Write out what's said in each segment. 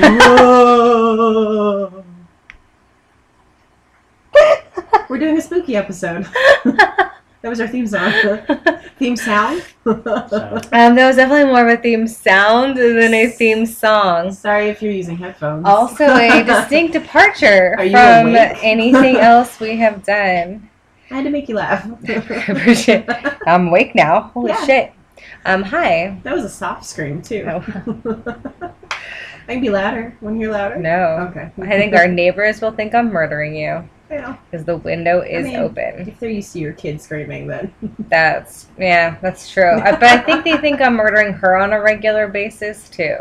Whoa. We're doing a spooky episode. That was our theme song. theme sound? Um, that was definitely more of a theme sound than a theme song. Sorry if you're using headphones. Also, a distinct departure from awake? anything else we have done. I had to make you laugh. Appreciate- I'm awake now. Holy Yeah. shit. Um, hi. That was a soft scream, too. Oh. I can be louder. when you're louder? No. Okay. I think our neighbors will think I'm murdering you Yeah. because the window is mean- open. If they're used to your kids screaming, then. That's yeah, that's true. But I think they think I'm murdering her on a regular basis too.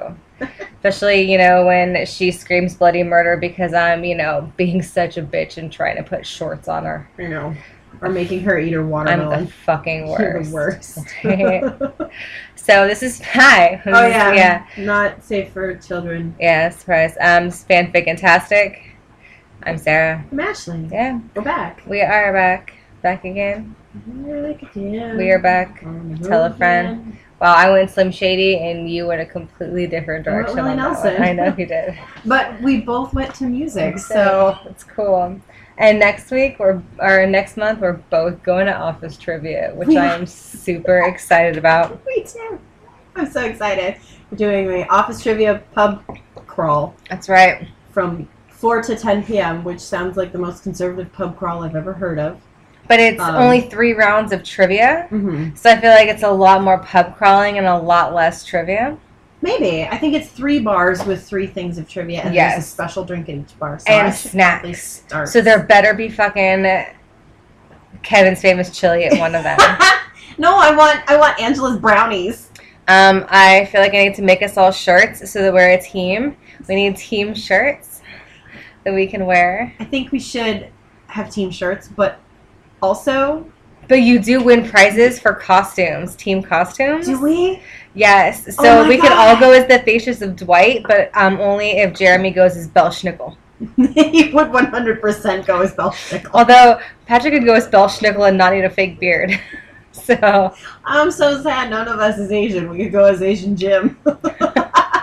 Especially, you know, when she screams bloody murder because I'm, you know, being such a bitch and trying to put shorts on her. You know. Or making her eat her I'm watermelon. the fucking You're worst. the worst. So this is hi. Oh yeah. yeah, Not safe for children. yeah. Surprise. Um, fanfic tastic. I'm Sarah. I'm Ashley. Yeah, We're back. we are back, back again. We are back. Tell a friend. Well, I went Slim Shady, and you went a completely different I direction. Willie on that Nelson. I know you did. But we both went to music, so it's cool. And next week, we're or next month, we're both going to office trivia, which I am super excited about. me too. I'm so excited. We're doing the office trivia pub crawl That's right. from 4 to 10 p.m., which sounds like the most conservative pub crawl I've ever heard of. But it's Um, only three rounds of trivia, Mm-hmm. so I feel like it's a lot more pub crawling and a lot less trivia. Maybe. I think it's three bars with three things of trivia, and there's a special drink in each bar. So And snacks. So there better be fucking Kevin's famous chili at one of them. no, I want I want Angela's brownies. Um, I feel like I need to make us all shirts so that we're a team. We need team shirts that we can wear. I think we should have team shirts, but also, But you do win prizes for costumes, team costumes. do we? Yes. Oh So my we could God. all go as the faces of Dwight, but um, only if Jeremy goes as Belsnickel. he would 100% go as Belsnickel. Although Patrick could go as Belsnickel and not need a fake beard. so I'm so sad none of us is Asian. We could go as Asian Jim. that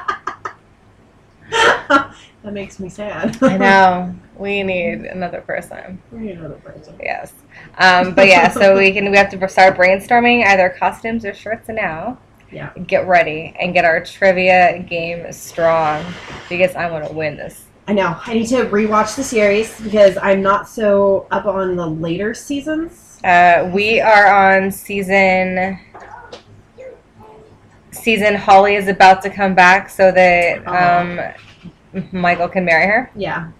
makes me sad. I know we need another person. We need another person. Yes. Um, but yeah, so we can we have to start brainstorming either costumes or shirts now. Yeah. Get ready and get our trivia game strong because I want to win this. I know. I need to rewatch the series because I'm not so up on the later seasons. Uh, we are on season. Season Holly is about to come back so that um, Michael can marry her Yeah.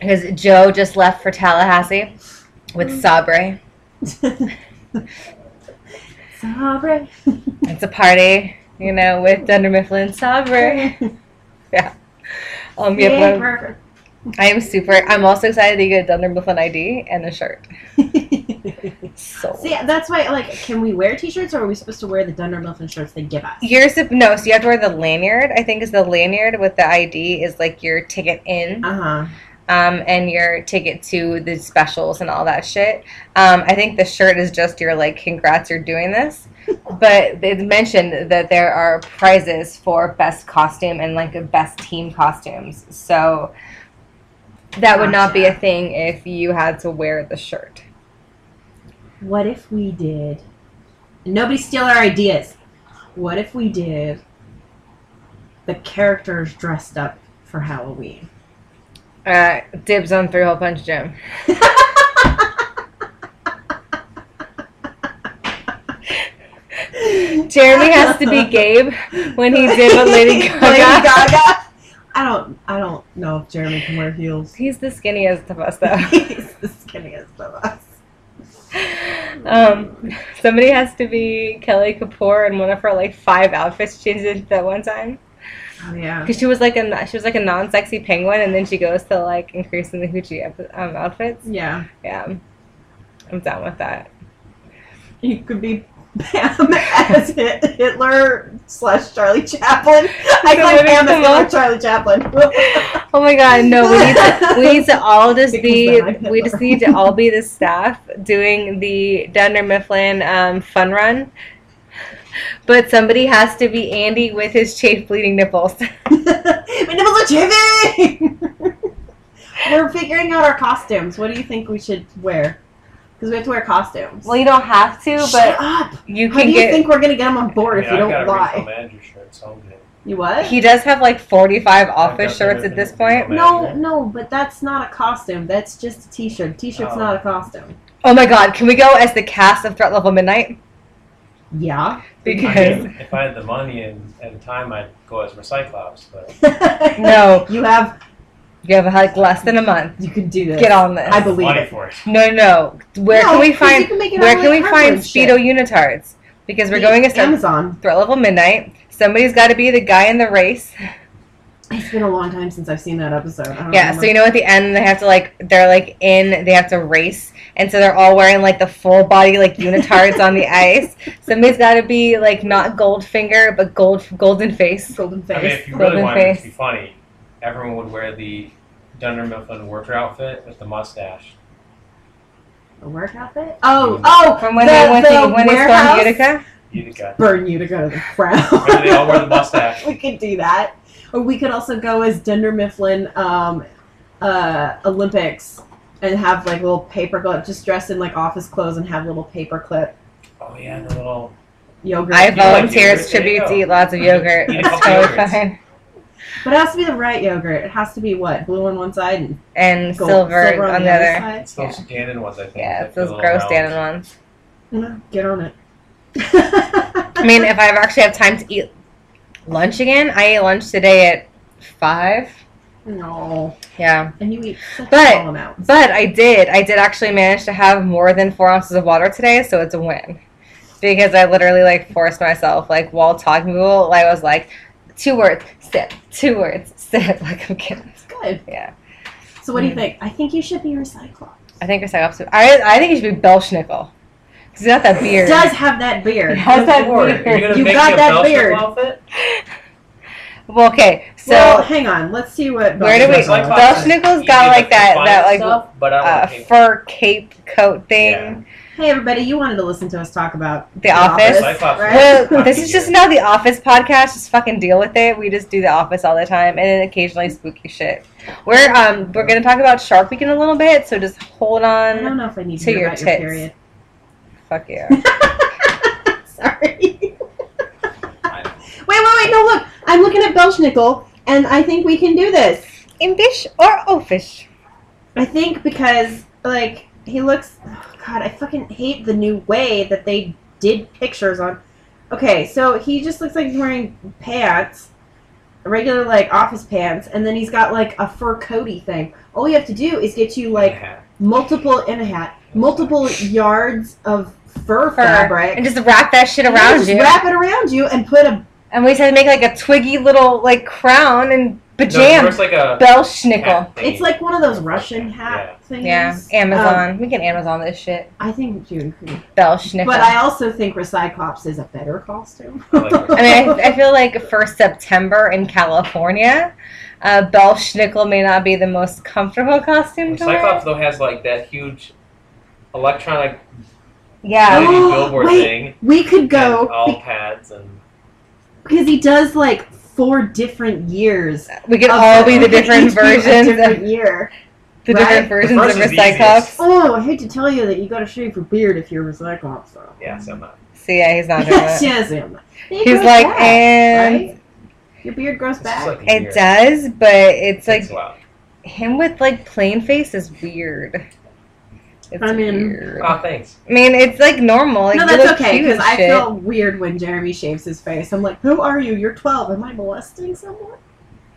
Because Jo just left for Tallahassee with Sabre. Sabre. It's a party, you know, with Dunder Mifflin Sabre. Yeah. Um, Yeah, perfect. I am super. I'm also excited to get a Dunder Mifflin ID and a shirt. So See, that's why, like, can we wear t-shirts or are we supposed to wear the Dunder Mifflin shirts they give us? you're no, so you have to wear the lanyard. I think is the lanyard with the ID is like your ticket in, Uh-huh. Um, and your ticket to the specials and all that shit. Um, I think the shirt is just your like, congrats, you're doing this. But they mentioned that there are prizes for best costume and like best team costumes. So that would not be a thing if you had to wear the shirt. What if we did? Nobody steal our ideas. What if we did the characters dressed up for Halloween? Uh, dibs on three hole punch Jim. Jeremy has to be Gabe when he did what Lady Gaga. Lady Gaga. I don't. I don't know if Jeremy can wear heels. He's the skinniest of us, though. He's the skinniest of us. Um, somebody has to be Kelly Kapoor in one of her like five outfits she did that one time Oh yeah. because she was like a she was like a non-sexy penguin, and then she goes to like increase in the hoochie um, outfits. Yeah. Yeah, I'm down with that. You could be Pam as Hit- Hitler slash Charlie Chaplin. I So like Pam as Hitler Charlie Chaplin. Oh my god, no, we need to we need to all just Because be we just need to all be the staff doing the Dunder Mifflin um, fun run. But somebody has to be Andy with his chafe bleeding nipples. My nipples are chafing. We're figuring out our costumes. What do you think we should wear? Because we have to wear costumes. well, you don't have to, Shut but up. you can. How do you get. think we're gonna get them on board I if you I've don't got a retail lie? manager shirt, so I'm good. You what? He does have like 45 office shirts at this point. no, no, but that's not a costume. That's just a t-shirt. T-shirt's Oh. not a costume. Oh my god, can we go as the cast of Threat Level Midnight? Yeah. I Because mean, if I had the money and, and time, I'd go as Recyclops. But No. You have. you have like less than a month. You can do this. Get on this. I believe money it. for it. No, no. Where No, can we find can where can we find cardboard shit. Speedo unitards? Because we're The- going to start Amazon. Threat Level Midnight. Somebody's got to be the guy in the race. It's been a long time since I've seen that episode. I don't Yeah, remember. so you know at the end they have to like they're like in they have to race and so they're all wearing like the full body like unitards on the ice. Somebody's got to be like not Goldfinger but gold golden face. golden face. I mean, if you really Golden wanted it face. to be funny, everyone would wear the Dunder Mifflin worker outfit with the mustache. A work outfit? Oh, oh, From when the, they went the to when they stormed Utica. Utica. Burn you to go to the crown. Remember they all wear the mustache. we could do that. Or we could also go as Dunder Mifflin um, uh, Olympics and have like little paper clip, just dress in like office clothes and have little paper clip Oh yeah, the little. yogurt. I You volunteer as tribute to eat lots of yogurt. It's couple totally yogurts. fine. But it has to be the right yogurt. It has to be what blue on one side and And gold, silver, on the other. side. It's those Dannon ones, I think. Yeah, that it's those gross round. Dannon ones. No, get on it. I mean, if I ever actually have time to eat lunch again, I ate lunch today at five. no, Yeah, and you eat such But- small amounts. but I did. I did actually manage to have more than four ounces of water today, so it's a win. Because I literally like forced myself, like while talking to people, I was like, two words, sip, two words, sip. Like I'm kidding. It's good. Yeah, So what do you Mm. think? I think you should be recycled. I think opposite. I I think you should be Belsnickel. Cause he's got that beard. Does have that beard. How's that beard? You gonna You make got me a that beard. outfit? Well, okay, so well, hang on. Let's see what. Where do we- Belgians are. Cyclops is got like that- that, like, stuff, but uh, fur cape coat thing. Yeah. Hey, everybody! You wanted to listen to us talk about The Office. Cyclops right? Well, this is just now the Office podcast. Just fucking deal with it. We just do the Office all the time, and then occasionally spooky shit. We're um we're gonna talk about Shark Week in a little bit, so just hold on. I don't on. know if I need to, To hear your about your tits. period. Fuck you. Sorry. wait, wait, wait! No, look! I'm looking at Belsnickel, and I think we can do this. Impish or oafish? I think because like he looks. Oh God, I fucking hate the new way that they did pictures on. Okay, so he just looks like he's wearing pants, regular like office pants, and then he's got like a fur coaty thing. All you have to do is get you like multiple in a hat, multiple yards of fur, Fur. fabric, And just wrap that shit and then around just you. wrap it around you, and put a. And we just had to make like a twiggy little like crown and No, pajam. there's like a Belsnickel. hat thing. It's like one of those Russian hat Yeah. things. Yeah, Um, Amazon. we can Amazon this shit. I think you could. Belsnickel. But I also think Recyclops is a better costume. I like I mean, I, I feel like for September in California, uh, Belsnickel may not be the most comfortable costume to Cyclops though has like that huge electronic Yeah, Oh, billboard wait. thing. we could go and all pads and because he does like four different years. we could of all be the different each be a versions, different year. the right? different versions first of is Recyclops. Oh, I hate to tell you that you got to shave your beard if you're Recyclops. Though. yeah, so I'm not. So yeah, he's not doing that. yes, yeah. It He's like, back, and right? your beard grows It's back. like it does, but it's Takes like a him with like plain face is weird. It's I mean- weird. Oh, thanks. I mean, it's like normal. Like, no, that's okay because I feel weird when Jeremy shaves his face. I'm like, who are you? You're 12. Am I molesting someone?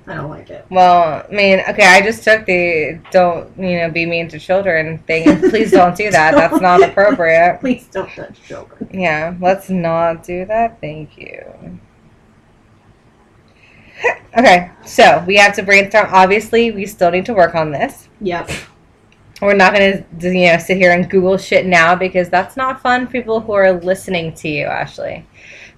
I don't like it. Well, I mean, okay, I just took the don't you know be mean to children thing, please don't do that. That's not appropriate. Please don't touch children. Yeah, let's not do that. Thank you. Okay, so we have to brainstorm. Obviously, we still need to work on this. Yep. We're not going to, you know, sit here and Google shit now because that's not fun for people who are listening to you, Ashley,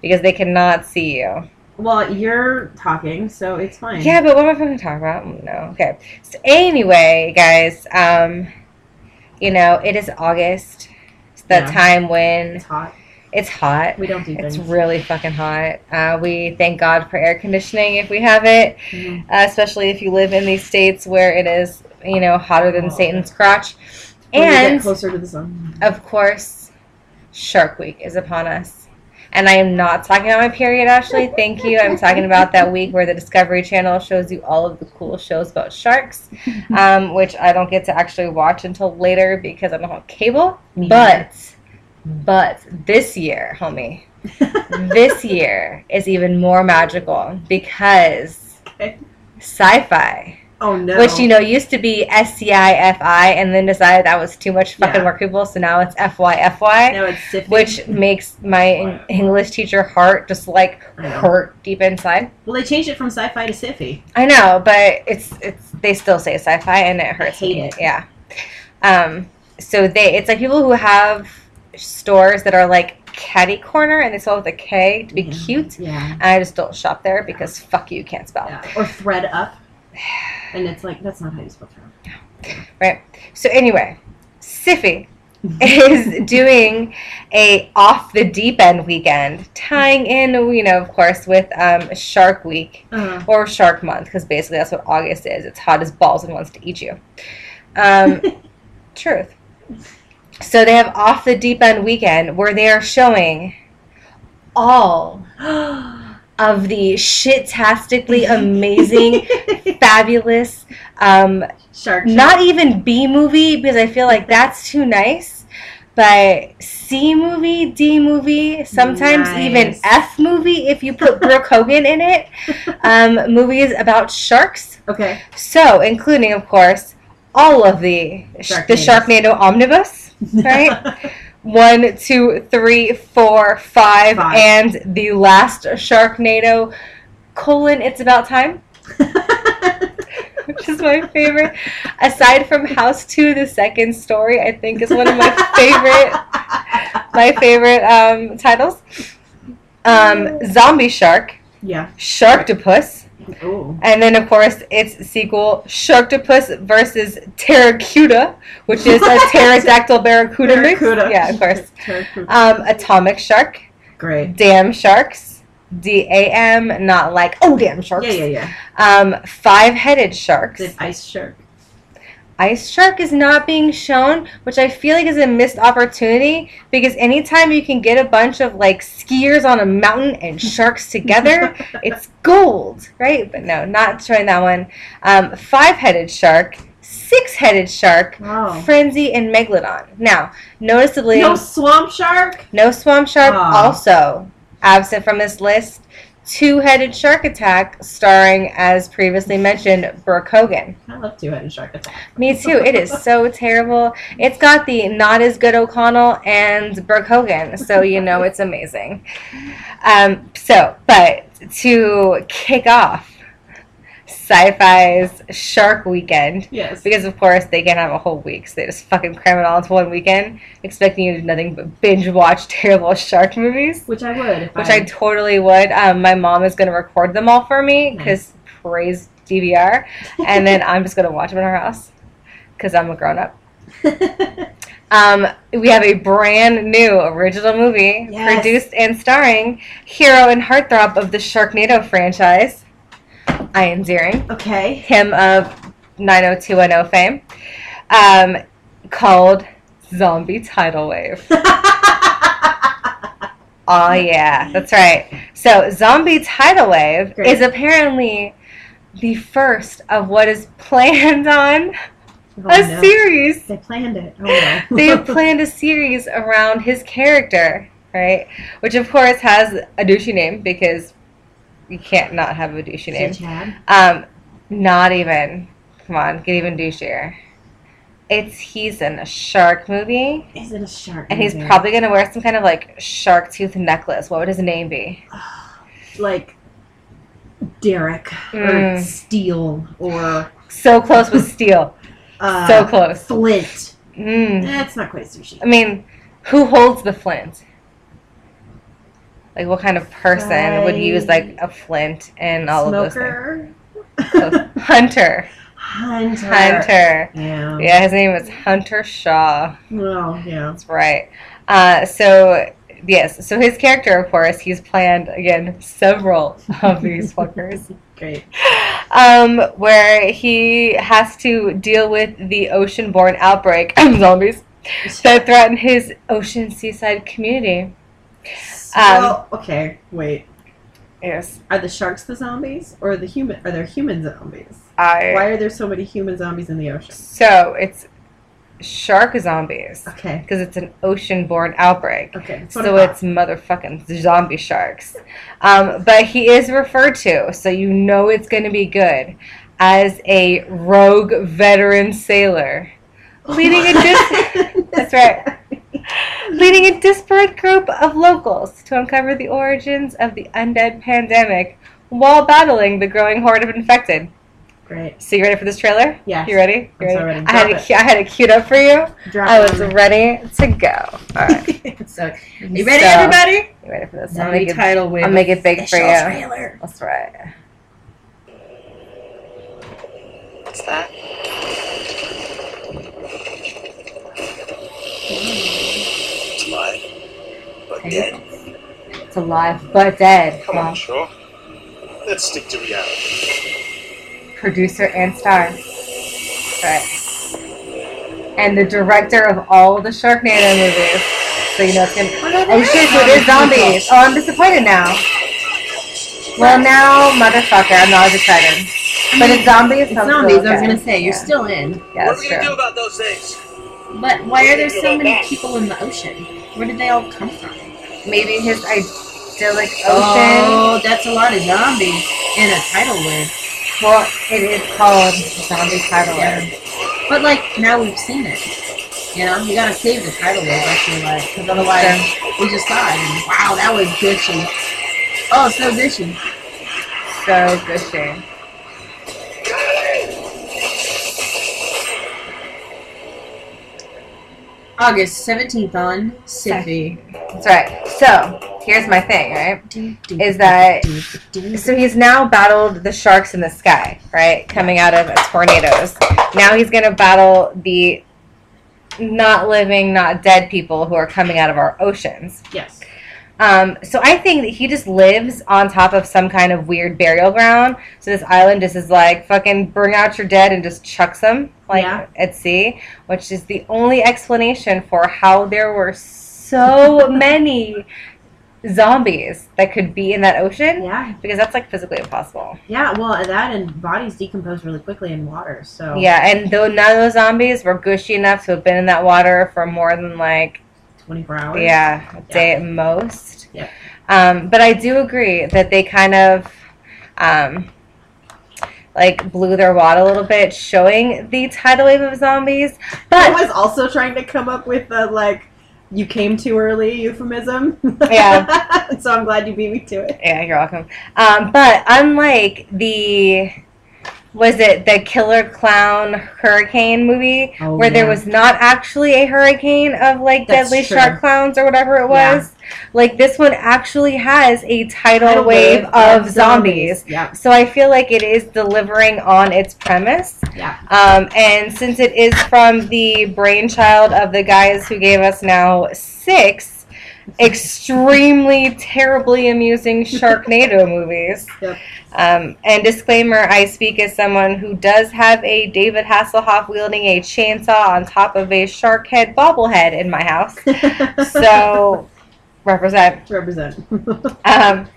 because they cannot see you. Well, you're talking, so it's fine. Yeah, but what am I going to talk about? No. Okay. So anyway, guys, um, you know, it is August. It's that Yeah. time when It's hot. It's hot. We don't do It's really fucking hot. Uh, we thank God for air conditioning if we have it, Mhm. uh, especially if you live in these states where it is, you know, hotter than Satan's crotch. And closer to the sun. of course, Shark Week is upon us. And I am not talking about my period, Ashley. Thank you. I'm talking about that week where the Discovery Channel shows you all of the cool shows about sharks, um, which I don't get to actually watch until later because I don't have cable. Me But, but this year, homie, this year is even more magical because Okay. sci-fi, Oh no. which you know used to be SCI-FI and then decided that was too much fucking Yeah. work people, so now it's FY-FY, Now it's Syfy. which makes my en- English teacher heart just like hurt deep inside. Well, they changed it from sci-fi to Syfy. I know, but it's it's they still say sci-fi and it hurts hate me. it. Yeah. Um. So they it's like people who have stores that are like catty corner and they spell with a K to be Yeah. cute. Yeah. And I just don't shop there because fuck you, can't spell. yeah. Or ThredUp. And it's like that's not how you spell thread. Right. So anyway, Syfy is doing a off the deep end weekend, tying in, you know, of course, with um, Shark Week Uh, or Shark Month, because basically that's what August is. It's hot as balls and wants to eat you. Um, truth. So they have off the deep end weekend where they are showing all of the shit-tastically amazing, fabulous, um, Shark. not even B movie because I feel like that's too nice. But C movie, D movie, sometimes even F movie if you put Brooke Hogan in it. Um, movies about sharks. Okay. So, including, of course, all of the the Sharknadoes. Sharknado omnibus. Right? One, two, three, four, five, Five. and the last Sharknado colon. It's about time which is my favorite. Aside from House Two, the second story, I think is one of my favorite my favorite um, titles. Um, Zombie Shark, yeah. Sharktopus, Oh. and then of course its sequel, Sharktopus versus Pteracuda, which is a pterodactyl barracuda, mix. Barracuda. Yeah, of course. Um, Atomic Shark, Great. Damn Sharks, D A M, not like oh damn sharks. Yeah, yeah, yeah. Um, five-headed sharks. The ice shark. Ice Shark is not being shown, which I feel like is a missed opportunity because anytime you can get a bunch of like skiers on a mountain and sharks together, it's gold, right? But no, not showing that one. Um, Five headed shark, six headed shark, Wow. Frenzy, and Megalodon. Now, noticeably, No swamp shark. No swamp shark, Aw. also absent from this list. Two headed shark attack, starring, as previously mentioned, Brooke Hogan. I love two-headed shark attack. Me too. It is so terrible. It's got the not as good O'Connell and Brooke Hogan, so you know it's amazing. Um, so, but to kick off Sci-Fi's Shark Weekend, Yes. because of course they can't have a whole week, so they just fucking cram it all into one weekend, expecting you to do nothing but binge watch terrible shark movies Which I would. Which I totally would. Um, my mom is going to record them all for me because praise DVR, and then I'm just going to watch them in our house because I'm a grown up. Um, we have a brand new original movie Yes. produced and starring hero and heartthrob of the Sharknado franchise, Ian Ziering, okay. him of 90210 fame, um, called Zombie Tidal Wave. Oh yeah, that's right. So Zombie Tidal Wave Great. is apparently the first of what is planned on Oh, a no. series. They planned it. Oh no. They have planned a series around his character, right? Which of course has a douchey name because you can't not have a douchey name. Chad. Um, not even. Come on, get even douchier. It's he's in a shark movie, Is it a shark? and he's probably gonna wear some kind of like shark tooth necklace. What would his name be? like Derek or Mm. Steel or So close with steel. uh, so close. Flint. Mm. That's not quite sushi. I mean, who holds the flint? Like, what kind of person would use like a flint and all of those things? So, Hunter. Hunter. Hunter. Yeah. Yeah, his name is Hunter Shaw. Oh, yeah. That's right. Uh, so yes, so his character, of course, he's planned again several of these fuckers. Great. um, where he has to deal with the ocean born outbreak of zombies that threaten his ocean seaside community. Um, well, okay, wait. Yes, Are the sharks the zombies, or the human? Are there human zombies? I. Why are there so many human zombies in the ocean? So it's shark zombies Okay. because it's an ocean-borne outbreak. Okay. So it's motherfucking zombie sharks. Um, but he is referred to, so you know it's going to be good, as a rogue veteran sailor. Leading a dis- That's right. leading a disparate group of locals to uncover the origins of the undead pandemic while battling the growing horde of infected. Great. So you ready for this trailer? Yes. You ready? You I'm so ready. I had Drop it. I had it queued up for you. Drop I was ready to go. All right. so, you ready, So, everybody? You ready for this? I'll make it, tidal wave. I'll make it big for you. Trailer. That's right. What's that? It's alive, but dead. It's alive but dead. Come on, Well, Shaw. Let's stick to reality. producer and star. Right. And the director of all the Sharknado movies. So you know it's gonna. Oh shit! So it is zombies. Oh, I'm disappointed now. Well, now, motherfucker, I'm not as excited. But it's zombies. It's so I'm zombies. still I was gonna say you're Yeah. still in, Yeah, what are we gonna true. do about those things? But why are there so many people in the ocean? Where did they all come from? Maybe his idyllic oh, ocean. Oh, that's a lot of zombies in a tidal wave. Well, it is called zombie tidal Yeah. wave. But like now we've seen it. You know, you gotta save the tidal wave. I feel like because otherwise we just saw it. And, wow, that was gushy. Oh, so gushy. So gushy. August seventeenth on Syfy. That's right. So here's my thing, right? Is that so he's now battled the sharks in the sky, right? Coming out of tornadoes. Now he's gonna battle the not living, not dead people who are coming out of our oceans. yes. Um, so I think that he just lives on top of some kind of weird burial ground. So this island just is like fucking bring out your dead and just chucks them like Yeah. at sea, which is the only explanation for how there were so many zombies that could be in that ocean Yeah. because that's like physically impossible. Yeah. Well, that and bodies decompose really quickly in water. So Yeah, and though none of those zombies were gushy enough to have been in that water for more than like twenty four hours. Yeah, a day at most. Yeah. Um, but I do agree that they kind of um, like blew their wad a little bit, showing the tidal wave of zombies. But I was also trying to come up with the like you came too early euphemism. Yeah. so I'm glad you beat me to it. yeah, you're welcome. Um, but unlike the was it the Killer Clown Hurricane movie Oh, where there was not actually a hurricane of like That's deadly true. shark clowns or whatever it Yeah. was? Like this one actually has a tidal, Tidal wave, of zombies. Yeah. So I feel like it is delivering on its premise. Yeah. Um, and since it is from the brainchild of the guys who gave us now six extremely terribly amusing Sharknado movies. Yep. Um, and disclaimer I speak as someone who does have a David Hasselhoff wielding a chainsaw on top of a shark head bobblehead in my house. So, represent. represent. Um,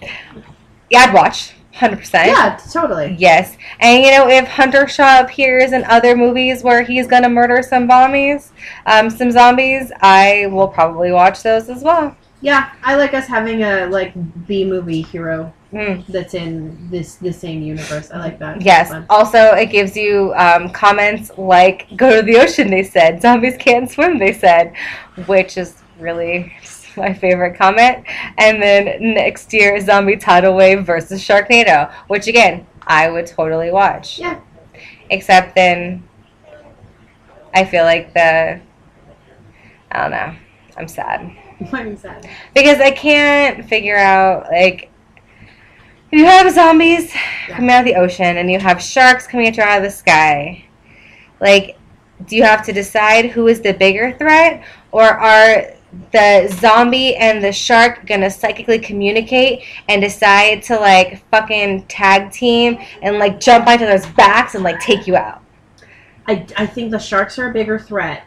yeah, I'd watch. 100%. yeah, totally. Yes. And you know, if Hunter Shaw appears in other movies where he's gonna murder some bombies, um, some zombies, I will probably watch those as well. Yeah, I like us having a like B movie hero Mm. that's in this the same universe. I like that. Yes. Also, it gives you um, comments like "Go to the ocean," they said. Zombies can't swim, they said, which is really my favorite comment. And then next year, zombie tidal wave versus Sharknado, which again I would totally watch. Yeah. Except then, I feel like the I don't know. I'm sad I'm sad. because I can't figure out like you have zombies Yeah. coming out of the ocean and you have sharks coming at you out of the sky. Like, do you have to decide who is the bigger threat, or are the zombie and the shark gonna psychically communicate and decide to like fucking tag team and like jump on each other's backs and like take you out. I, I think the sharks are a bigger threat,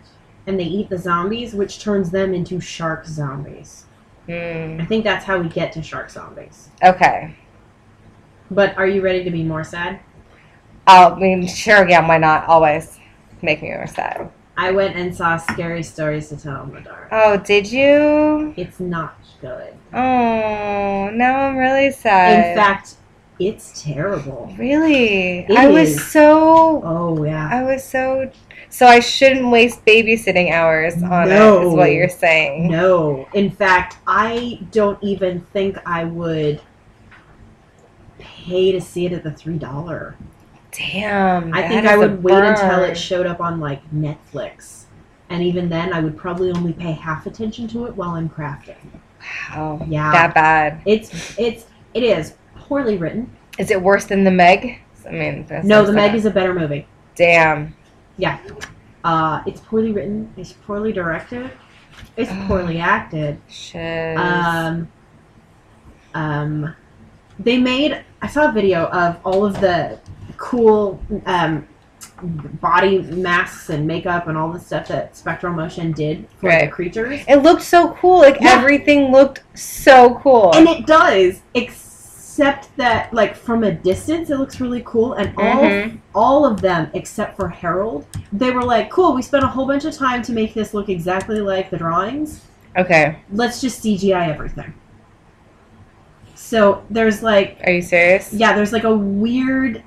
and they eat the zombies, which turns them into shark zombies. Hmm. I think that's how we get to shark zombies. Okay. But are you ready to be more sad? I mean, sure, yeah, why not? Always make me more sad. I went and saw Scary Stories to Tell in the Dark. Oh, did you? It's not good. Oh, now I'm really sad. In fact, it's terrible. really, It I was so, Oh yeah. I was so, so I shouldn't waste babysitting hours on it. No. Is what you're saying? No. In fact, I don't even think I would pay to see it at the three dollar. Damn. I think I would wait until it showed up on like Netflix. And even then I would probably only pay half attention to it while I'm crafting. Wow, Yeah. that bad. It's it's it is poorly written. Is it worse than the Meg? I mean, No, The Meg is a better movie. Damn. Yeah. Uh, it's poorly written. It's poorly directed. It's poorly acted. Shit. Um, um, they made. I saw a video of all of the cool um, body masks and makeup and all the stuff that Spectral Motion did for the creatures, it looked so cool. Like Yeah. everything looked so cool. and it does. Except that, like from a distance, it looks really cool, and all Mhm. all of them except for Harold, they were like, "Cool, we spent a whole bunch of time to make this look exactly like the drawings. Okay. Let's just CGI everything." So there's like Are you serious? Yeah, there's like a weird,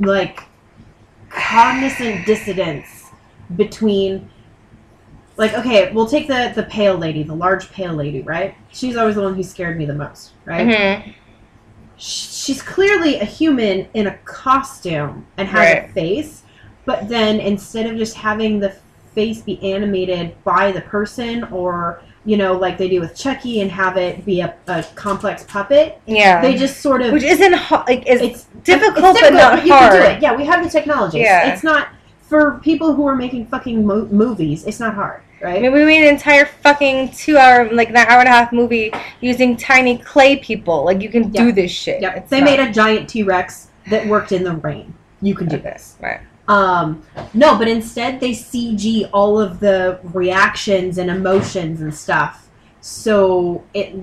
like, cognizant dissonance between, like, okay, we'll take the the pale lady, the large pale lady, right? She's always the one who scared me the most, right? Mhm. She's clearly a human in a costume and has Right. a face, but then instead of just having the face be animated by the person or you know like they do with Chucky and have it be a, a complex puppet, Yeah. they just sort of Which isn't ho- like it's, it's difficult, it's but not you hard. can do it. Yeah, we have the technology. Yeah. It's not for people who are making fucking mo- movies. It's not hard, I right? mean, we made an entire fucking two-hour, like an hour and a half movie using tiny clay people. Like you can do this shit. Yep. It's They not- made a giant T Rex that worked in the rain. You can do Okay, this. Right. Um, no, but instead they CG all of the reactions and emotions and stuff, so it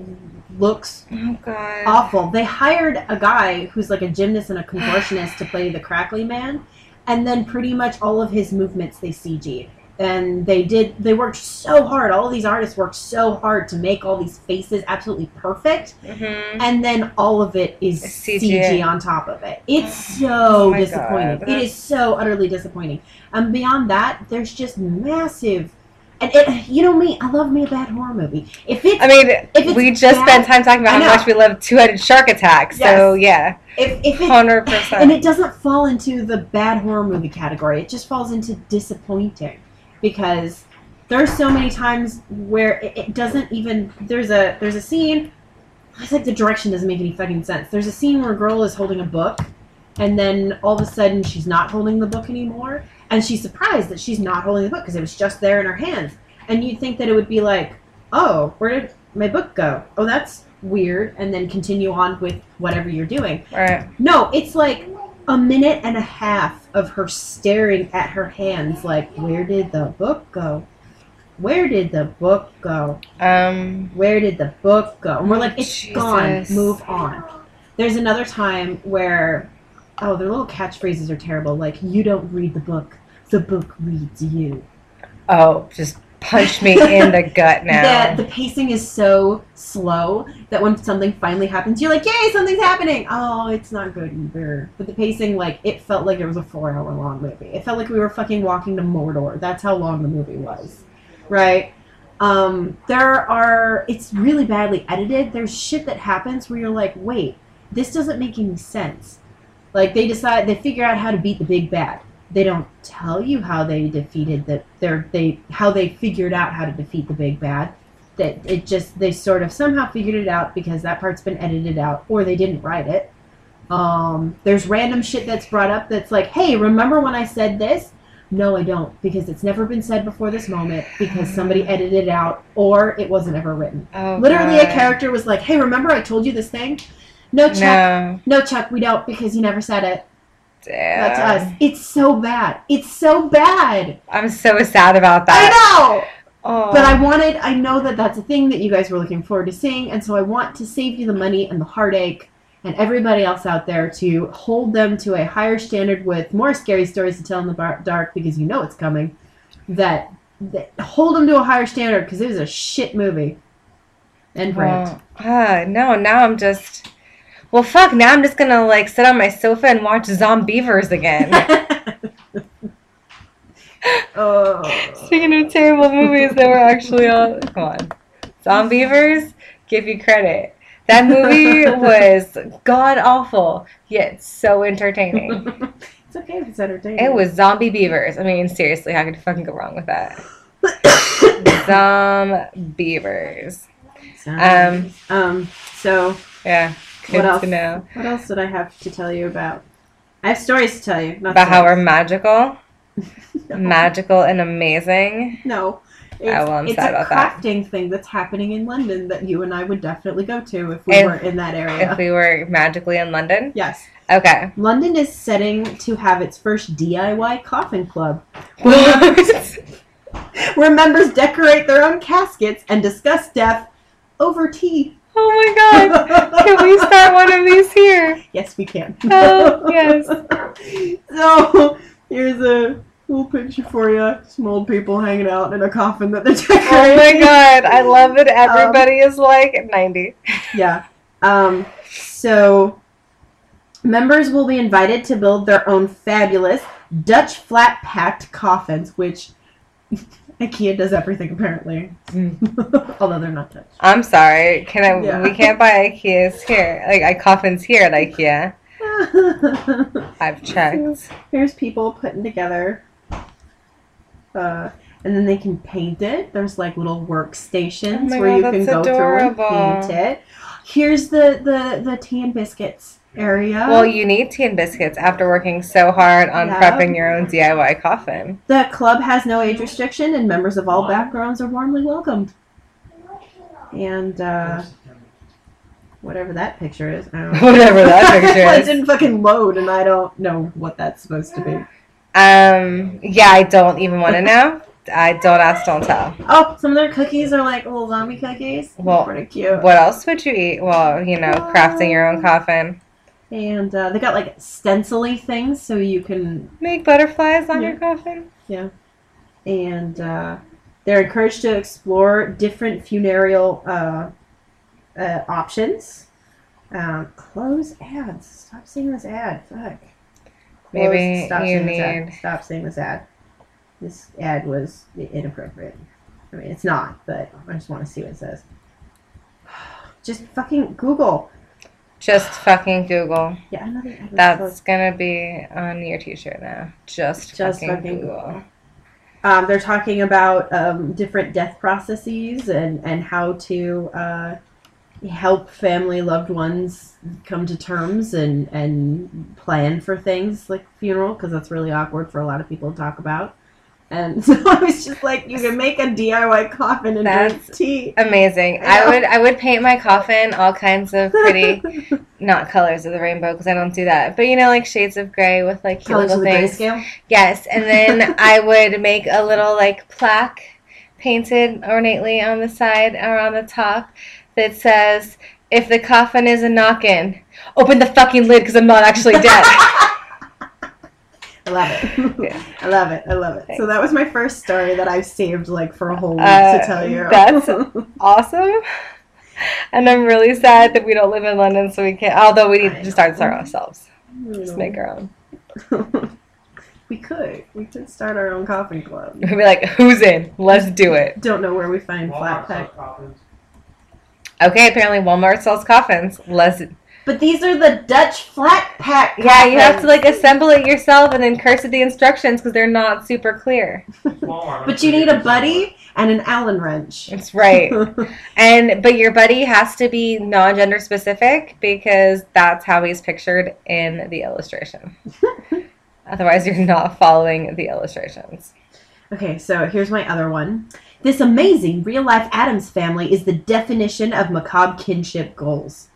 looks Oh god. awful. They hired a guy who's like a gymnast and a contortionist to play the Crackly Man, and then pretty much all of his movements they CG'd. And they did. They worked so hard. All these artists worked so hard to make all these faces absolutely perfect, Mhm. and then all of it is CG. CG. on top of it. It's so Oh disappointing. God. It is so utterly disappointing. And beyond that, there's just massive. And it, you know me, I love me a bad horror movie. If it's I mean, it's we just bad- spent time talking about how much we love two-headed shark attacks. So yeah, if, if and percent. And it doesn't fall into the bad horror movie category. It just falls into disappointing because there's so many times where it, it doesn't even. There's a there's a scene. It's like the direction doesn't make any fucking sense. There's a scene where a girl is holding a book, and then all of a sudden she's not holding the book anymore, and she's surprised that she's not holding the book because it was just there in her hands. And you'd think that it would be like, oh, where did my book go? Oh, that's weird, and then continue on with whatever you're doing. Right. No, it's like a minute and a half of her staring at her hands, like, where did the book go? Where did the book go? Um. Where did the book go? And we're like, it's Jesus. gone. Move on. There's another time where, oh, their little catchphrases are terrible. Like, you don't read the book, the book reads you. Oh, just punch me in the gut now. The, the pacing is so slow that when something finally happens, you're like, yay, something's happening. Oh, it's not good either. But the pacing, like, it felt like it was a four hour long movie. It felt like we were fucking walking to Mordor. That's how long the movie was. Right? Um, there are, it's really badly edited. There's shit that happens where you're like, wait, this doesn't make any sense. Like, they decide, they figure out how to beat the big bad they don't tell you how they defeated the their they how they figured out how to defeat the big bad that it just they sort of somehow figured it out because that part's been edited out or they didn't write it um there's random shit that's brought up that's like hey remember when i said this No, I don't, because it's never been said before this moment because somebody edited it out or it wasn't ever written. Oh, Literally, God. a character was like, "Hey, remember I told you this thing?" No, Chuck. No, No. Chuck, we don't because you never said it. Damn. That's us. It's so bad. It's so bad. I'm so sad about that. I know. Oh. But I wanted, I know that that's a thing that you guys were looking forward to seeing, and so I want to save you the money and the heartache and everybody else out there to hold them to a higher standard with more scary stories to tell in the bar- dark because you know it's coming. That, that hold them to a higher standard because it was a shit movie. And rant. Oh, ah, no, now I'm just. Well, fuck, now I'm just gonna like sit on my sofa and watch Zombeavers again. oh. Speaking of terrible movies that were actually on. Come on. Zombeavers, give you credit. That movie was god awful, yet so entertaining. it's okay if it's entertaining. It was zombie beavers. I mean, seriously, how could you fucking go wrong with that? Zombeavers. Um, um. So, Yeah, What else? to know. what else did I have to tell you about? I have stories to tell you. Not About how we're magical, No. magical and amazing. No. It's, well, I'm it's sad a about that. crafting thing that's happening in London that you and I would definitely go to if we If- were in that area. If we were magically in London. yes. Okay. London is setting to have its first DIY coffin club where members decorate their own caskets and discuss death over tea. Oh my god. Can we start one of these here? Yes, we can. Oh, yes. so, here's a little picture for you. Some old people hanging out in a coffin that they're decorating. Oh my god. I love that everybody is like 90. Yeah. Um, so members will be invited to build their own fabulous Dutch flat packed coffins, which IKEA does everything apparently. Although they're not touched. I'm sorry. Can I? Yeah. We can't buy IKEA's here. Like I coffins here at IKEA. I've checked. Here's people putting together uh and then they can paint it. There's like little workstations Oh where God, you can go through and paint it. Here's the, the, the tan biscuits area. Well, you need tea and biscuits after working so hard on Yeah. prepping your own DIY coffin. The club has no age restriction, and members of all backgrounds are warmly welcomed. And uh, whatever that picture is, I don't know. Whatever that picture Well, it is. didn't fucking load, and I don't know what that's supposed to be. Um. Yeah, I don't even want to know. I don't ask, don't tell. Oh, some of their cookies are like little zombie cookies. Well, pretty cute. What else would you eat? Well, you know, crafting your own coffin. And uh, they got like stencily things, so you can. Make butterflies on Yeah. your coffin. Yeah. And uh, they're encouraged to explore different funereal uh, uh, options. Um, close ads. Stop seeing this ad. Fuck. Maybe Stop you seeing this ad. need- Stop seeing this ad. This ad was inappropriate. I mean, it's not, but I just want to see what it says. Just fucking Google. Just fucking Google. Yeah, another was That's gonna be on your T-shirt now. Just, Just fucking, fucking Google. Google. Um, they're talking about um, different death processes and, and how to uh, help family loved ones come to terms and, and plan for things like funeral because that's really awkward for a lot of people to talk about. And so I was just like, you can make a DIY coffin and drink That's- tea. Amazing. I I would I would paint my coffin all kinds of pretty, not colors of the rainbow because I don't do that, but you know like shades of gray with like cute Colors of little the things. grayscale. Yes, and then I would make a little like plaque painted ornately on the side or on the top that says, "If the coffin is a knockin', open the fucking lid because I'm not actually dead." I love it. Yeah. I love it. I love it. So that was my first story that I've saved like for a whole week Uh, to tell you. that's- awesome. And I'm really sad that we don't live in London, so we can't. Although we need to start this ourselves, just make our own. we could. We could start our own coffin club. We'd be like, "Who's in? Let's do it." Don't know where we find flat pack. Okay, apparently Walmart sells coffins. Let's. But these are the Dutch flat pack. Yeah, you have to like assemble it yourself and then curse at the instructions because they're not super clear. Walmart. But you need a buddy and an Allen wrench. That's right. And but your buddy has to be non-gender specific because that's how he's pictured in the illustration. Otherwise, you're not following the illustrations. Okay, so here's my other one. This amazing real life Addams family is the definition of macabre kinship goals.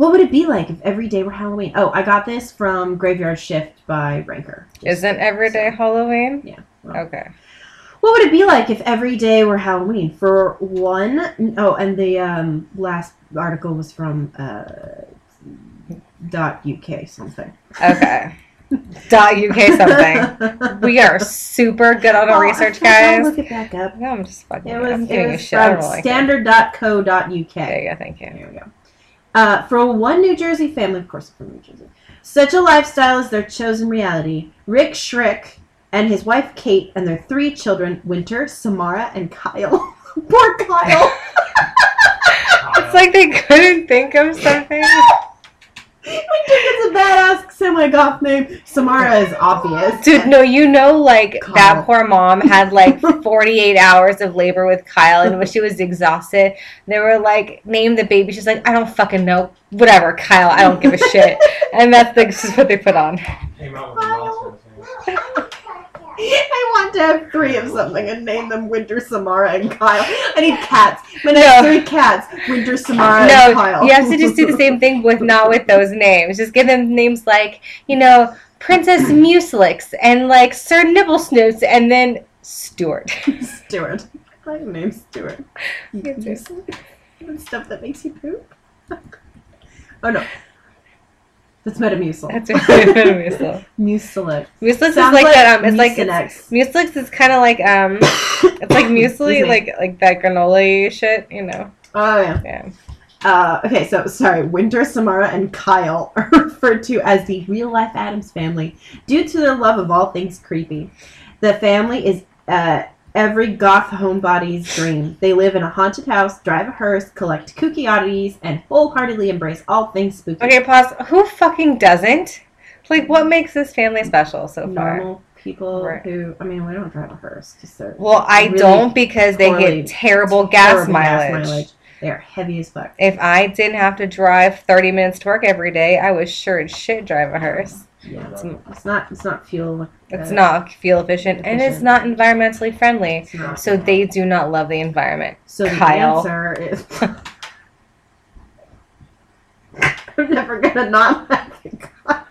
What would it be like if every day were Halloween? Oh, I got this from Graveyard Shift by Ranker. Isn't everyday Halloween? Yeah. well. Okay. What would it be like if every day were Halloween? For one, oh, and the um, last article was from uh, dot uk something. Okay. Dot UK something. We are super good on our Oh, research, guys. Look it back up. No, I'm just fucking. It was, it was shit. From like standard.co.uk. There you go. Thank you. Here we go. Uh, for one New Jersey family, of course, from New Jersey, such a lifestyle is their chosen reality. Rick Schreck and his wife Kate and their three children, Winter, Samara, and Kyle. Poor Kyle. It's like they couldn't think of something. Winter gets a badass semi-goth name. Samara is obvious. Dude, no, you know, like Kyle. that poor mom had like 48 hours of labor with Kyle, and when she was exhausted, they were like, "Name the baby." She's like, "I don't fucking know. Whatever, Kyle. I don't give a shit." And that's the, this is what they put on. Came out with a monster. thing. I want to have three of something and name them Winter, Samara, and Kyle. I need cats. My No. three cats: Winter, Samara, and Kyle. you have to just do the same thing with not with those names. Just give them names like you know Princess Muselix and like Sir Nibblesnoots, and then Stuart. Stuart. I like name Stuart. And stuff that makes you poop. oh no. That's Metamucil. That's really Muselix. Mucilix. Muselix is Sounds like, that. Um, it's like Mucinex. Muselix is kind of like um, it's like muesli, like like that granola shit, you know. Oh yeah. Yeah. Uh, okay, so sorry. Winter, Samara, and Kyle are referred to as the real life Addams family due to their love of all things creepy. The family is uh, every goth homebody's dream. They live in a haunted house, drive a hearse, collect kooky oddities, and wholeheartedly embrace all things spooky. Okay, pause. Who fucking doesn't? Like, what makes this family special so far? Normal people Right. who, I mean, we don't drive a hearse. Just they're Well, I really don't because they get terrible gas terrible mileage. They are heavy as fuck. If I didn't have to drive 30 minutes to work every day, I was sure as shit drive a hearse. Yeah, it's, it's not. It's not fuel. It's uh, not fuel efficient and it's not environmentally friendly. Not. So they do not love the environment. So the Kyle. answer is. I'm never gonna not laugh at Kyle.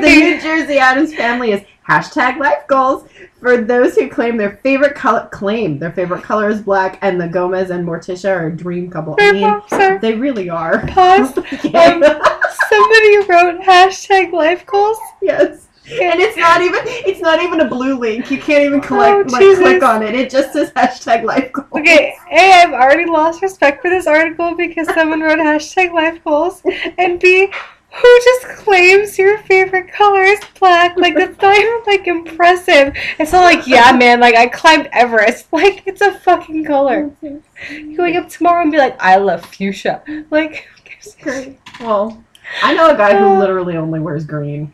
The New Jersey Addams family is hashtag life goals for those who claim their favorite color. Claim their favorite color is black, and the Gomez and Morticia are a dream couple. I mean, Sorry. they really are. Pause. Okay. Um, somebody wrote hashtag life goals. yes. And it's not even it's not even a blue link. You can't even collect Oh, like Jesus. click on it. It just says hashtag life goals. Okay, A, I've already lost respect for this article because someone wrote hashtag life goals. And B, who just claims your favorite color is black? Like, that's not even, like, impressive. It's not like, yeah, man, like, I climbed Everest. Like, it's a fucking color. You wake up tomorrow and be like, I love fuchsia. Like, who gives a Great. Well, I know a guy Uh. who literally only wears green.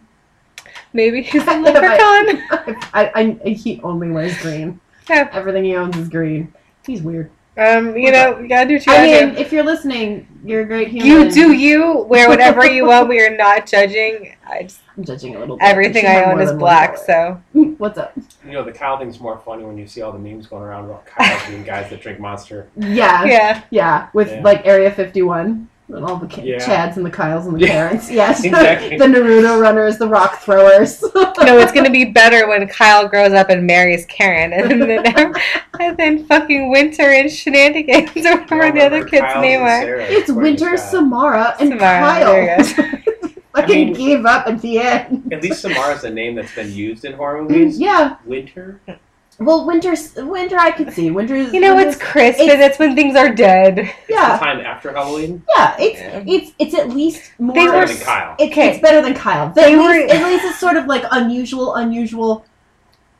Maybe he's a leprechaun. I, I, I, he only wears green. Yeah. Everything he owns is green. He's weird. Um, you know, you gotta do what you I gotta mean, do. if you're listening, you're a great human. You do you. Wear whatever you want. We are not judging. I just, I'm judging a little. Bit. everything I own is black, so. What's up? You know, the Kyle thing's more funny when you see all the memes going around about Kyle being guys that drink Monster. Yeah, Yeah. yeah, with Yeah. like Area 51 and all the ki- Yeah. Chads and the Kyles and the Yeah. Karens. Yes, Exactly. the Naruto runners, the rock throwers. No, it's gonna be better when Kyle grows up and marries Karen, and then and then fucking Winter and Shenanigans, or whatever the other kids' Kyle's name and are. It's Winter, Samara, and Samara, Kyle. there Fucking mean- gave up at the end. At least Samara's a name that's been used in horror mm, movies. Yeah. Winter. Well, winter's winter. I could see winter's. You know, it's winter's- crisp, It's- and it's when things are dead. It's the yeah, time after Halloween. yeah. It's Yeah. it's it's at least more. They Better were than Kyle. It's, Okay. it's better than Kyle. They at, were- least, at least it's sort of like unusual, unusual,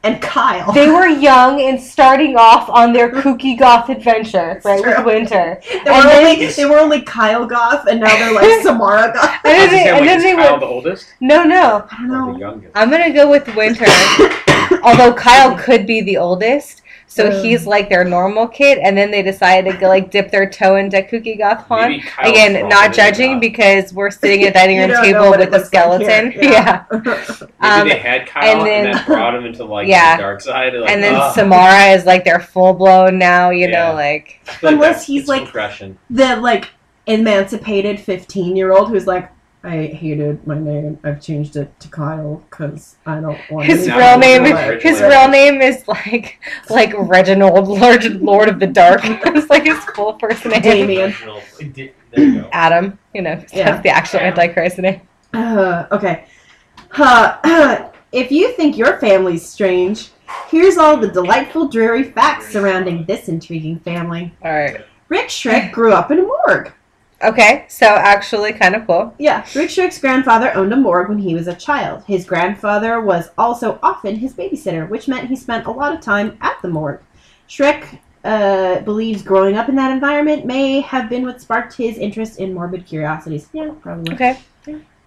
and Kyle. They were young and starting off on their kooky goth adventure, right, true. with Winter. They and were then- only they were only Kyle Goth, and now they're like Samara Goth. And then they, and then they Kyle went, the oldest no, no. I don't know. I'm gonna go with Winter. Although Kyle could be the oldest, So Ugh. he's like their normal kid, and then they decided to go, like dip their toe into Cookie Goth Juan. Again, not judging Kyle. because we're sitting at a dining room table with a looks like skeleton. yeah. Maybe Um, they had Kyle and and then- then, brought him into like Yeah. the dark side. Like, and then ah, Samara is like they're full blown now, you Yeah. know, like like Unless he's, like- progression. the like emancipated 15 year old who's like i hated my name i've changed it to kyle because i don't want his to real name like is his real name is like like Reginald Lord Lord of the Dark. It's like his full first name. Damien. Original- There you go. Adam, you know, Yeah. that's the actual Antichrist name. Uh, okay. Uh, if you think your family's strange, here's all the delightful, dreary facts surrounding this intriguing family. All right. Rick Schreck grew up in a morgue. Okay, so actually kind of cool. Yeah, Rick Schreck's grandfather owned a morgue when he was a child. His grandfather was also often his babysitter, which meant he spent a lot of time at the morgue. Schreck uh, believes growing up in that environment may have been what sparked his interest in morbid curiosities. Yeah, probably. Okay.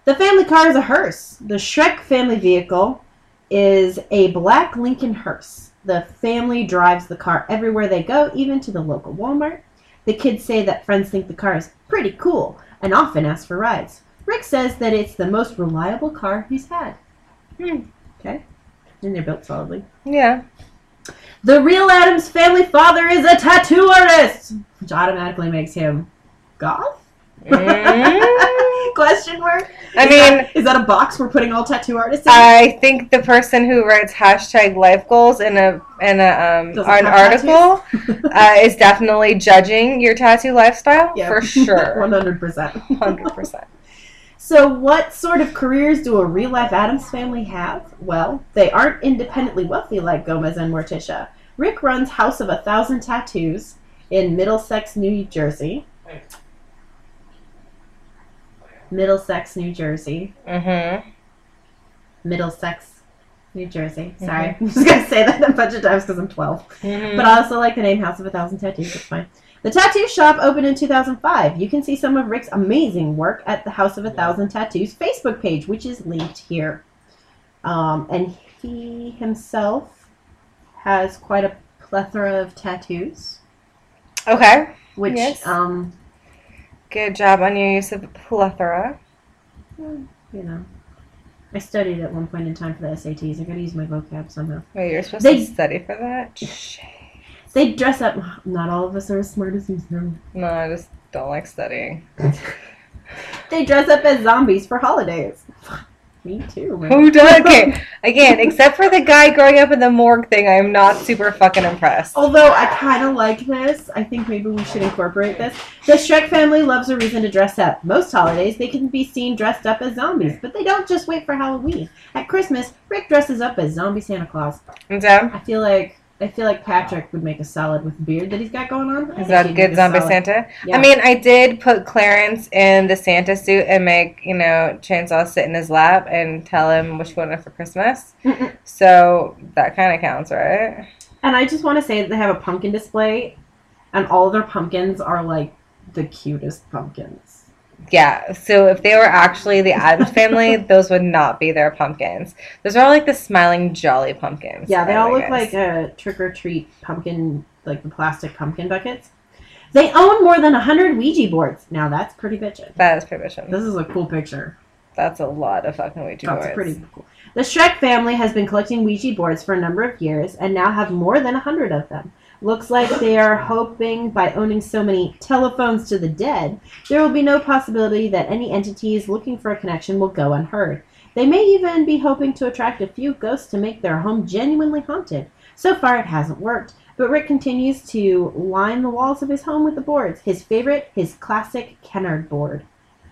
The family car is a hearse. The Schreck family vehicle is a black Lincoln hearse. The family drives the car everywhere they go, even to the local Walmart. The kids say that friends think the car is pretty cool and often ask for rides. Rick says that it's the most reliable car he's had. Hmm. Okay. And they're built solidly. Yeah. The real Addams family father is a tattoo artist, which automatically makes him goth? Mm. Question mark. I Is mean, that- is that a box we're putting all tattoo artists in? I think the person who writes hashtag life goals in a in a um an article uh, is definitely judging your tattoo lifestyle Yeah. for sure, One hundred percent. hundred percent. So, what sort of careers do a real life Addams family have? Well, they aren't independently wealthy like Gomez and Morticia. Rick runs House of a Thousand Tattoos in Middlesex, New Jersey. Middlesex, New Jersey. Mm-hmm. Middlesex, New Jersey. Sorry, I'm just gonna say that a bunch of times because I'm 12. mm-hmm. But I also like the name House of a Thousand Tattoos. It's fine. The tattoo shop opened in 2005. You can see some of Rick's amazing work at the House of a Thousand Tattoos Facebook page, which is linked here. Um, and he himself has quite a plethora of tattoos, okay. which Yes. um, Good job on your use of plethora. you know, I studied at one point in time for the SATs. I got to use my vocab somehow. Wait, you're supposed They- to study for that? They dress up. Not all of us are as smart as these. No. No, I just don't like studying. They dress up as zombies for holidays. Me too. man. Who does? Okay, again, except for the guy growing up in the morgue thing, I am not super fucking impressed. Although I kind of like this, I think maybe we should incorporate this. The Schreck family loves a reason to dress up. Most holidays, they can be seen dressed up as zombies, but they don't just wait for Halloween. At Christmas, Rick dresses up as zombie Santa Claus. And so, I feel like I feel like Patrick would make a solid with the beard that he's got going on. Is that good zombie solid- Santa? Yeah. I mean, I did put Clarence in the Santa suit and make, you know, Chainsaw sit in his lap and tell him what which one for Christmas. So that kind of counts, right? And I just want to say that they have a pumpkin display, and all of their pumpkins are like the cutest pumpkins. Yeah. So if they were actually the Addams family, those would not be their pumpkins. Those are all like the smiling, jolly pumpkins. Yeah, they all look like a trick or treat pumpkin, like the plastic pumpkin buckets. They own more than 100 Ouija boards. Now that's pretty bitchin'. That is permission. This is a cool picture. That's a lot of fucking Ouija That's boards. That's pretty cool. The Schreck family has been collecting Ouija boards for a number of years and now have more than 100 of them. Looks like they are hoping by owning so many telephones to the dead, there will be no possibility that any entities looking for a connection will go unheard. They may even be hoping to attract a few ghosts to make their home genuinely haunted. So far, it hasn't worked, but Rick continues to line the walls of his home with the boards. His favorite, his classic Kennard board,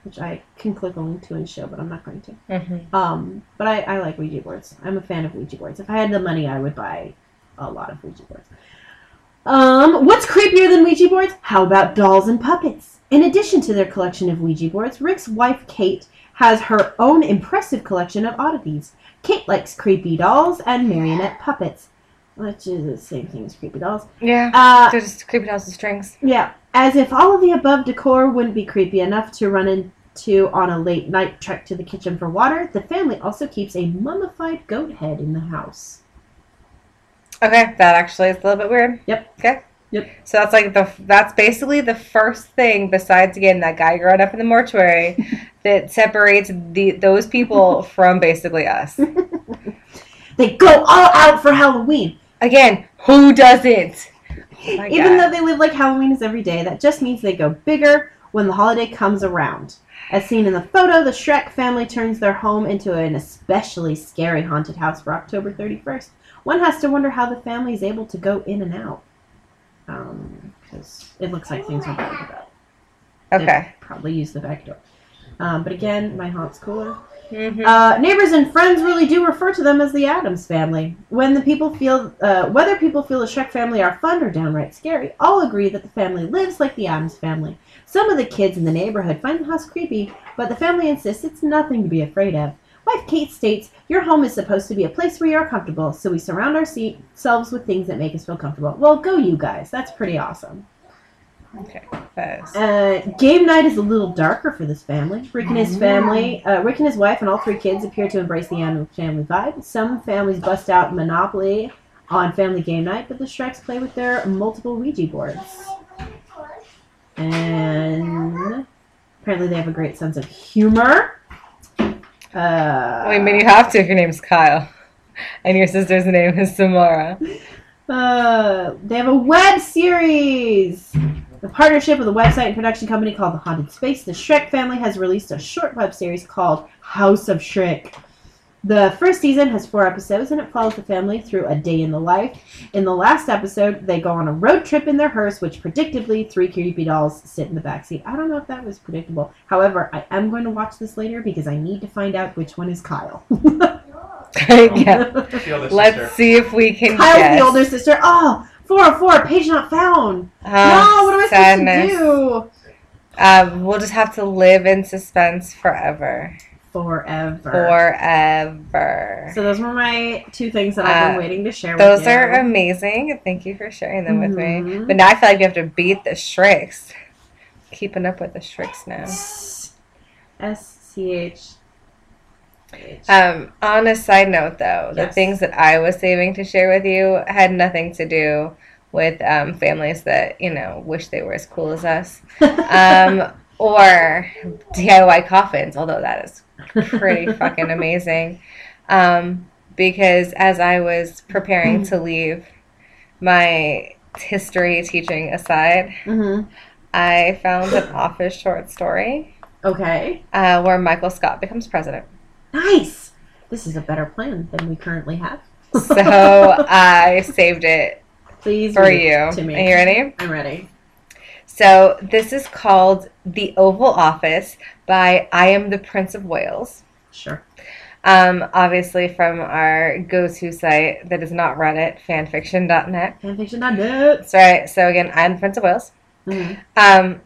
which I can click a link to and show, but I'm not going to. Mhm. Um, but I, I like Ouija boards. I'm a fan of Ouija boards. If I had the money, I would buy a lot of Ouija boards. Um, what's creepier than Ouija boards? How about dolls and puppets? In addition to their collection of Ouija boards, Rick's wife Kate has her own impressive collection of oddities. Kate likes creepy dolls and marionette puppets, which is the same thing as creepy dolls. Yeah. Uh, They're just creepy dolls with strings. yeah, as if all of the above decor wouldn't be creepy enough to run into on a late night trek to the kitchen for water, the family also keeps a mummified goat head in the house. Okay, that actually is a little bit weird. Yep. Okay. Yep. So that's like the that's basically the first thing besides again that guy growing up in the mortuary that separates the those people from basically us. They go all out for Halloween. Again, who doesn't? Oh Even God. though they live like Halloween is every day, that just means they go bigger when the holiday comes around. As seen in the photo, the Schreck family turns their home into an especially scary haunted house for October 31st. One has to wonder how the family is able to go in and out. Because it looks like things are boarded up. okay. They probably use the back door. Um, but again, my haunt's cooler. Mhm. Uh, neighbors and friends really do refer to them as the Addams family. When the people feel, uh, whether people feel the Schreck family are fun or downright scary, all agree that the family lives like the Addams family. Some of the kids in the neighborhood find the house creepy, but the family insists it's nothing to be afraid of. Wife Kate states, "Your home is supposed to be a place where you are comfortable, so we surround ourselves with things that make us feel comfortable." Well, go you guys. That's pretty awesome. Okay. Uh, game night is a little darker for this family. Rick and his family, uh, Rick and his wife, and all three kids appear to embrace the animal family vibe. Some families bust out Monopoly on family game night, but the Schrecks play with their multiple Ouija boards. And apparently, they have a great sense of humor. Uh, I mean, you have to if your name's Kyle, and your sister's name is Samara. Uh, they have a web series. The partnership with a website and production company called The Haunted Space, the Schreck family has released a short web series called House of Schreck. The first season has four episodes and it follows the family through a day in the life. In the last episode, they go on a road trip in their hearse, which predictably three creepy dolls sit in the backseat. I don't know if that was predictable. However, I am going to watch this later because I need to find out which one is Kyle. yeah. Let's see if we can Kyle's guess. the older sister. Oh, 404, page not found. Oh, no, what am I sadness. supposed to Um, we'll just have to live in suspense forever. Forever. Forever. So those were my two things that I've been Uh, waiting to share Those with you. are amazing. Thank you for sharing them with me. Mhm. But now I feel like we have to beat the Schrecks. Keeping up with the Schrecks now. S C H. Um, on a side note, though, the things that I was saving to share with you had nothing to do with um, families that you know wish they were as cool as us, um, or DIY coffins. Although that is pretty fucking amazing, um, because as I was preparing to leave, my history teaching aside, hmm I found an office short story Okay. uh, where Michael Scott becomes president. Nice. This is a better plan than we currently have. So I saved it please for you. to me. Are you ready? I'm ready. So this is called The Oval Office by I Am the Prince of Wales. Sure. Um, obviously from our go-to site that is not Reddit, fanfiction.net. Fanfiction.net. That's right. So again, I'm the Prince of Wales. Mhm. Um,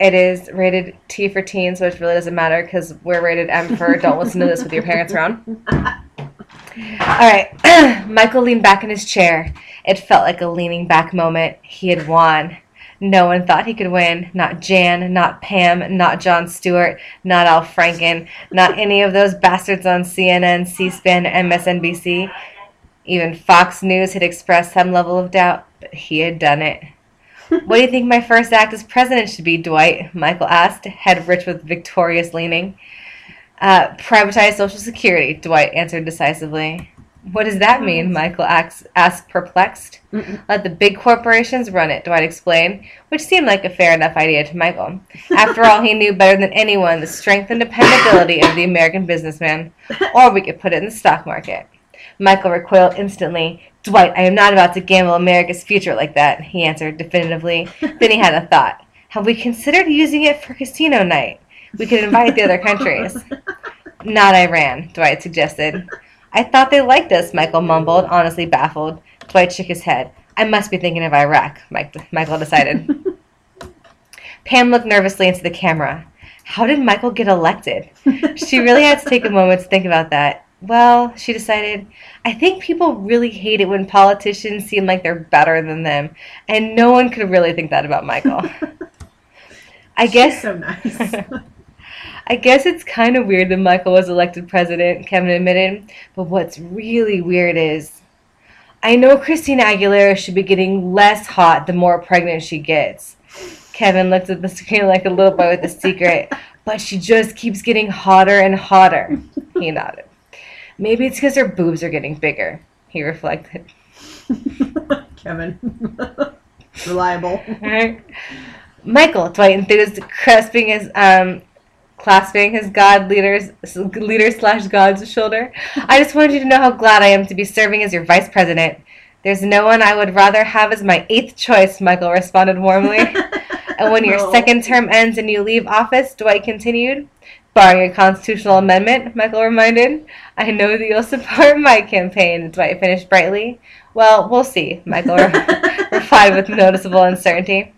it is rated T for teens, which really doesn't matter because we're rated M for don't listen to this with your parents around. All right. Michael leaned back in his chair. It felt like a leaning back moment. He had won. No one thought he could win. Not Jan, not Pam, not Jon Stewart, not Al Franken, not any of those bastards on CNN, C SPAN, MSNBC. Even Fox News had expressed some level of doubt, but he had done it. what do you think my first act as president should be, Dwight? Michael asked, head rich with victorious leaning. Uh, privatize Social Security, Dwight answered decisively. What does that mean? Mm-hmm. Michael asked, asked perplexed. Mm-mm. Let the big corporations run it, Dwight explained, which seemed like a fair enough idea to Michael. After all, he knew better than anyone the strength and dependability of the American businessman. Or we could put it in the stock market. Michael recoiled instantly. Dwight, I am not about to gamble America's future like that, he answered definitively. Then he had a thought. Have we considered using it for casino night? We could invite the other countries. Not Iran, Dwight suggested. I thought they liked us, Michael mumbled, honestly baffled. Dwight shook his head. I must be thinking of Iraq, Mike, Michael decided. Pam looked nervously into the camera. How did Michael get elected? She really had to take a moment to think about that. Well, she decided, I think people really hate it when politicians seem like they're better than them, and no one could really think that about Michael. I She's guess so nice. I guess it's kind of weird that Michael was elected president, Kevin admitted. But what's really weird is I know Christina Aguilera should be getting less hot the more pregnant she gets. Kevin looked at the screen like a little boy with a secret, but she just keeps getting hotter and hotter. He nodded. Maybe it's because her boobs are getting bigger, he reflected. Kevin. Reliable. Michael, Dwight enthused, grasping his um clasping his god leader's leader slash god's shoulder. I just wanted you to know how glad I am to be serving as your vice president. There's no one I would rather have as my eighth choice, Michael responded warmly. and when your No. second term ends and you leave office, Dwight continued, barring a constitutional amendment, Michael reminded, I know that you'll support my campaign, Dwight finished brightly. Well, we'll see, Michael replied with noticeable uncertainty.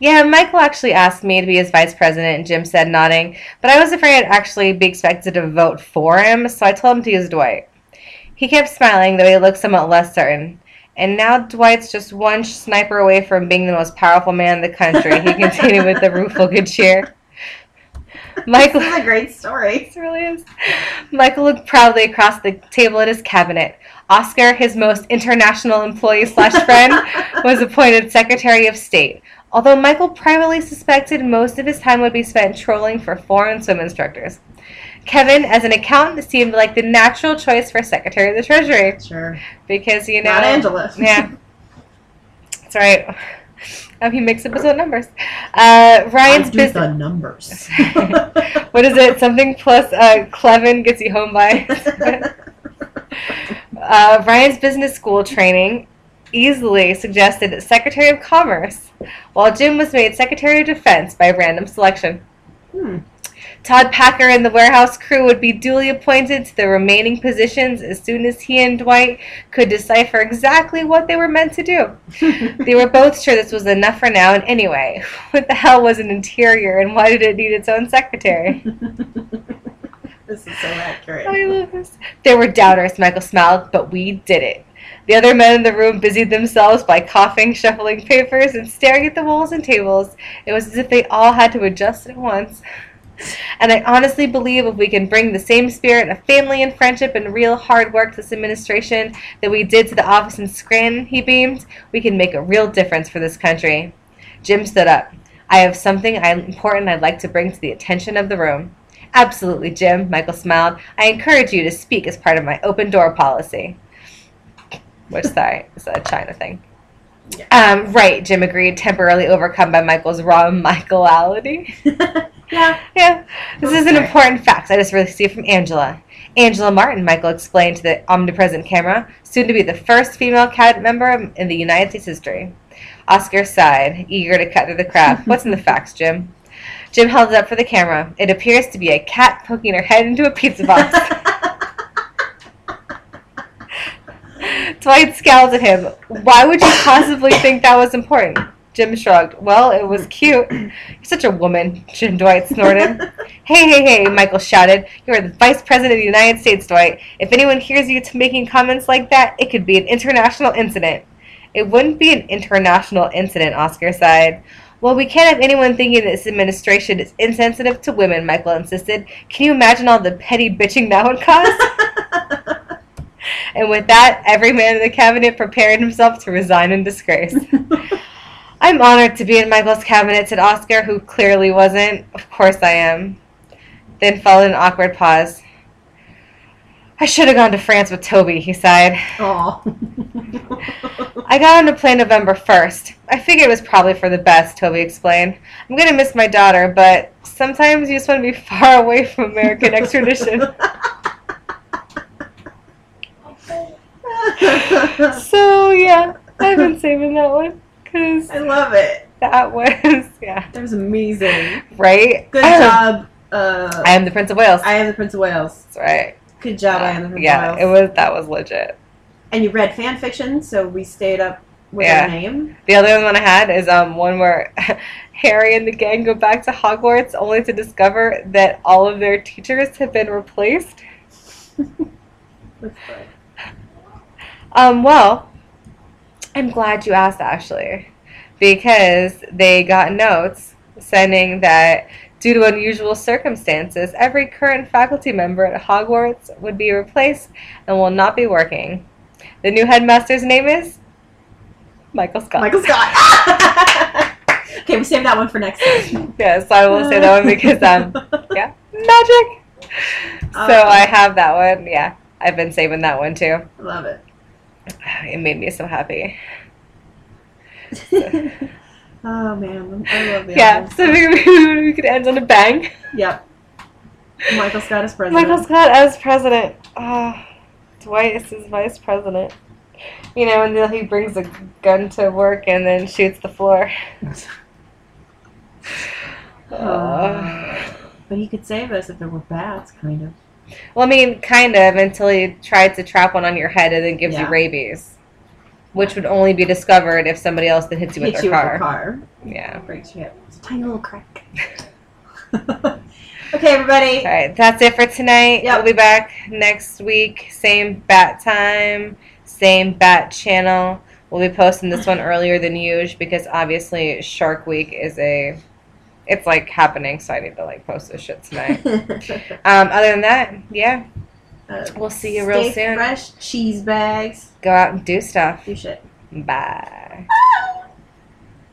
Yeah, Michael actually asked me to be his vice president, and Jim said, nodding, but I was afraid I'd actually be expected to vote for him, so I told him to use Dwight. He kept smiling, though he looked somewhat less certain. And now Dwight's just one sniper away from being the most powerful man in the country, he continued with a rueful good cheer. Michael. This is a great story. It really is. Michael looked proudly across the table at his cabinet. Oscar, his most international employee slash friend, was appointed Secretary of State. Although Michael privately suspected most of his time would be spent trolling for foreign swim instructors. Kevin, as an accountant, seemed like the natural choice for Secretary of the Treasury Sure. because you know Not Angela. yeah. That's right. Um, he makes up his own numbers. Uh, Ryan's business. the numbers. what is it? Something plus uh, Keleven gets you home by. uh, Ryan's business school training easily suggested Secretary of Commerce, while Jim was made Secretary of Defense by random selection. Hmm. Todd Packer and the warehouse crew would be duly appointed to the remaining positions as soon as he and Dwight could decipher exactly what they were meant to do. They were both sure this was enough for now, and anyway, what the hell was an interior and why did it need its own secretary? this is so accurate. I love this. There were doubters, Michael smiled, but we did it. The other men in the room busied themselves by coughing, shuffling papers, and staring at the walls and tables. It was as if they all had to adjust at once. And I honestly believe if we can bring the same spirit of family and friendship and real hard work to this administration that we did to the office in Scranton, he beamed, we can make a real difference for this country. Jim stood up. I have something important I'd like to bring to the attention of the room. Absolutely, Jim, Michael smiled. I encourage you to speak as part of my open door policy. Which, sorry, is a China thing. Yeah. Um, right, Jim agreed, temporarily overcome by Michael's raw Michaelality. yeah. Yeah, this is an important fact I just received from Angela. Angela Martin, Michael explained to the omnipresent camera, soon to be the first female cabinet member in the United States history. Oscar sighed, eager to cut through the crowd. What's in the facts, Jim? Jim held it up for the camera. It appears to be a cat poking her head into a pizza box. Dwight scowled at him. Why would you possibly think that was important? Jim shrugged. Well, it was cute. You're such a woman, Jim Dwight snorted. hey, hey, hey, Michael shouted. You are the Vice President of the United States, Dwight. If anyone hears you making comments like that, it could be an international incident. It wouldn't be an international incident, Oscar sighed. Well, we can't have anyone thinking this administration is insensitive to women, Michael insisted. Can you imagine all the petty bitching that would cause? and with that, every man in the cabinet prepared himself to resign in disgrace. I'm honored to be in Michael's cabinet, said Oscar, who clearly wasn't. Of course I am. Then followed an awkward pause. I should have gone to France with Toby, he sighed. Aw. I got on the plane November 1st. I figured it was probably for the best, Toby explained. I'm going to miss my daughter, but sometimes you just want to be far away from American extradition. So, yeah, I've been saving that one because I love it. that was, yeah, That was amazing. right? Good job. Uh, I am the Prince of Wales. I am the Prince of Wales. That's right. Good job, I am the Prince yeah, of it was, that was legit. And you read fan fiction, so we stayed up with Yeah. her name. The other one I had is um one where Harry and the gang go back to Hogwarts only to discover that all of their teachers have been replaced. That's good. Um, well, I'm glad you asked, Ashley, because they got notes saying that due to unusual circumstances, every current faculty member at Hogwarts would be replaced and will not be working. The new headmaster's name is Michael Scott. Michael Scott. okay, we save that one for next time. Yeah, so I will say that one because um yeah magic. So Um, I have that one. Yeah, I've been saving that one too. love it. It made me so happy. oh man, I love the Yeah, album. so we, we could end on a bang. Yep. Michael Scott is president. Michael Scott as president. Oh, Dwight is his vice president. You know, and then he brings a gun to work and then shoots the floor. Uh, Uh, but he could save us if there were bats, kind of. Well, I mean, kind of, until he tried to trap one on your head and then gives you rabies. Which would only be discovered if somebody else that hits you with Hit their you car. with car. Yeah. Breaks your hip. It's a tiny little crack. okay, everybody. All right, that's it for tonight. Yep. We'll be back next week. Same bat time, same bat channel. We'll be posting this one earlier than usual because obviously Shark Week is a. It's like happening, so I need to like post this shit tonight. um, other than that, yeah, Uh, we'll see you real soon. fresh cheese bags. Go out and do stuff. Do shit. Bye.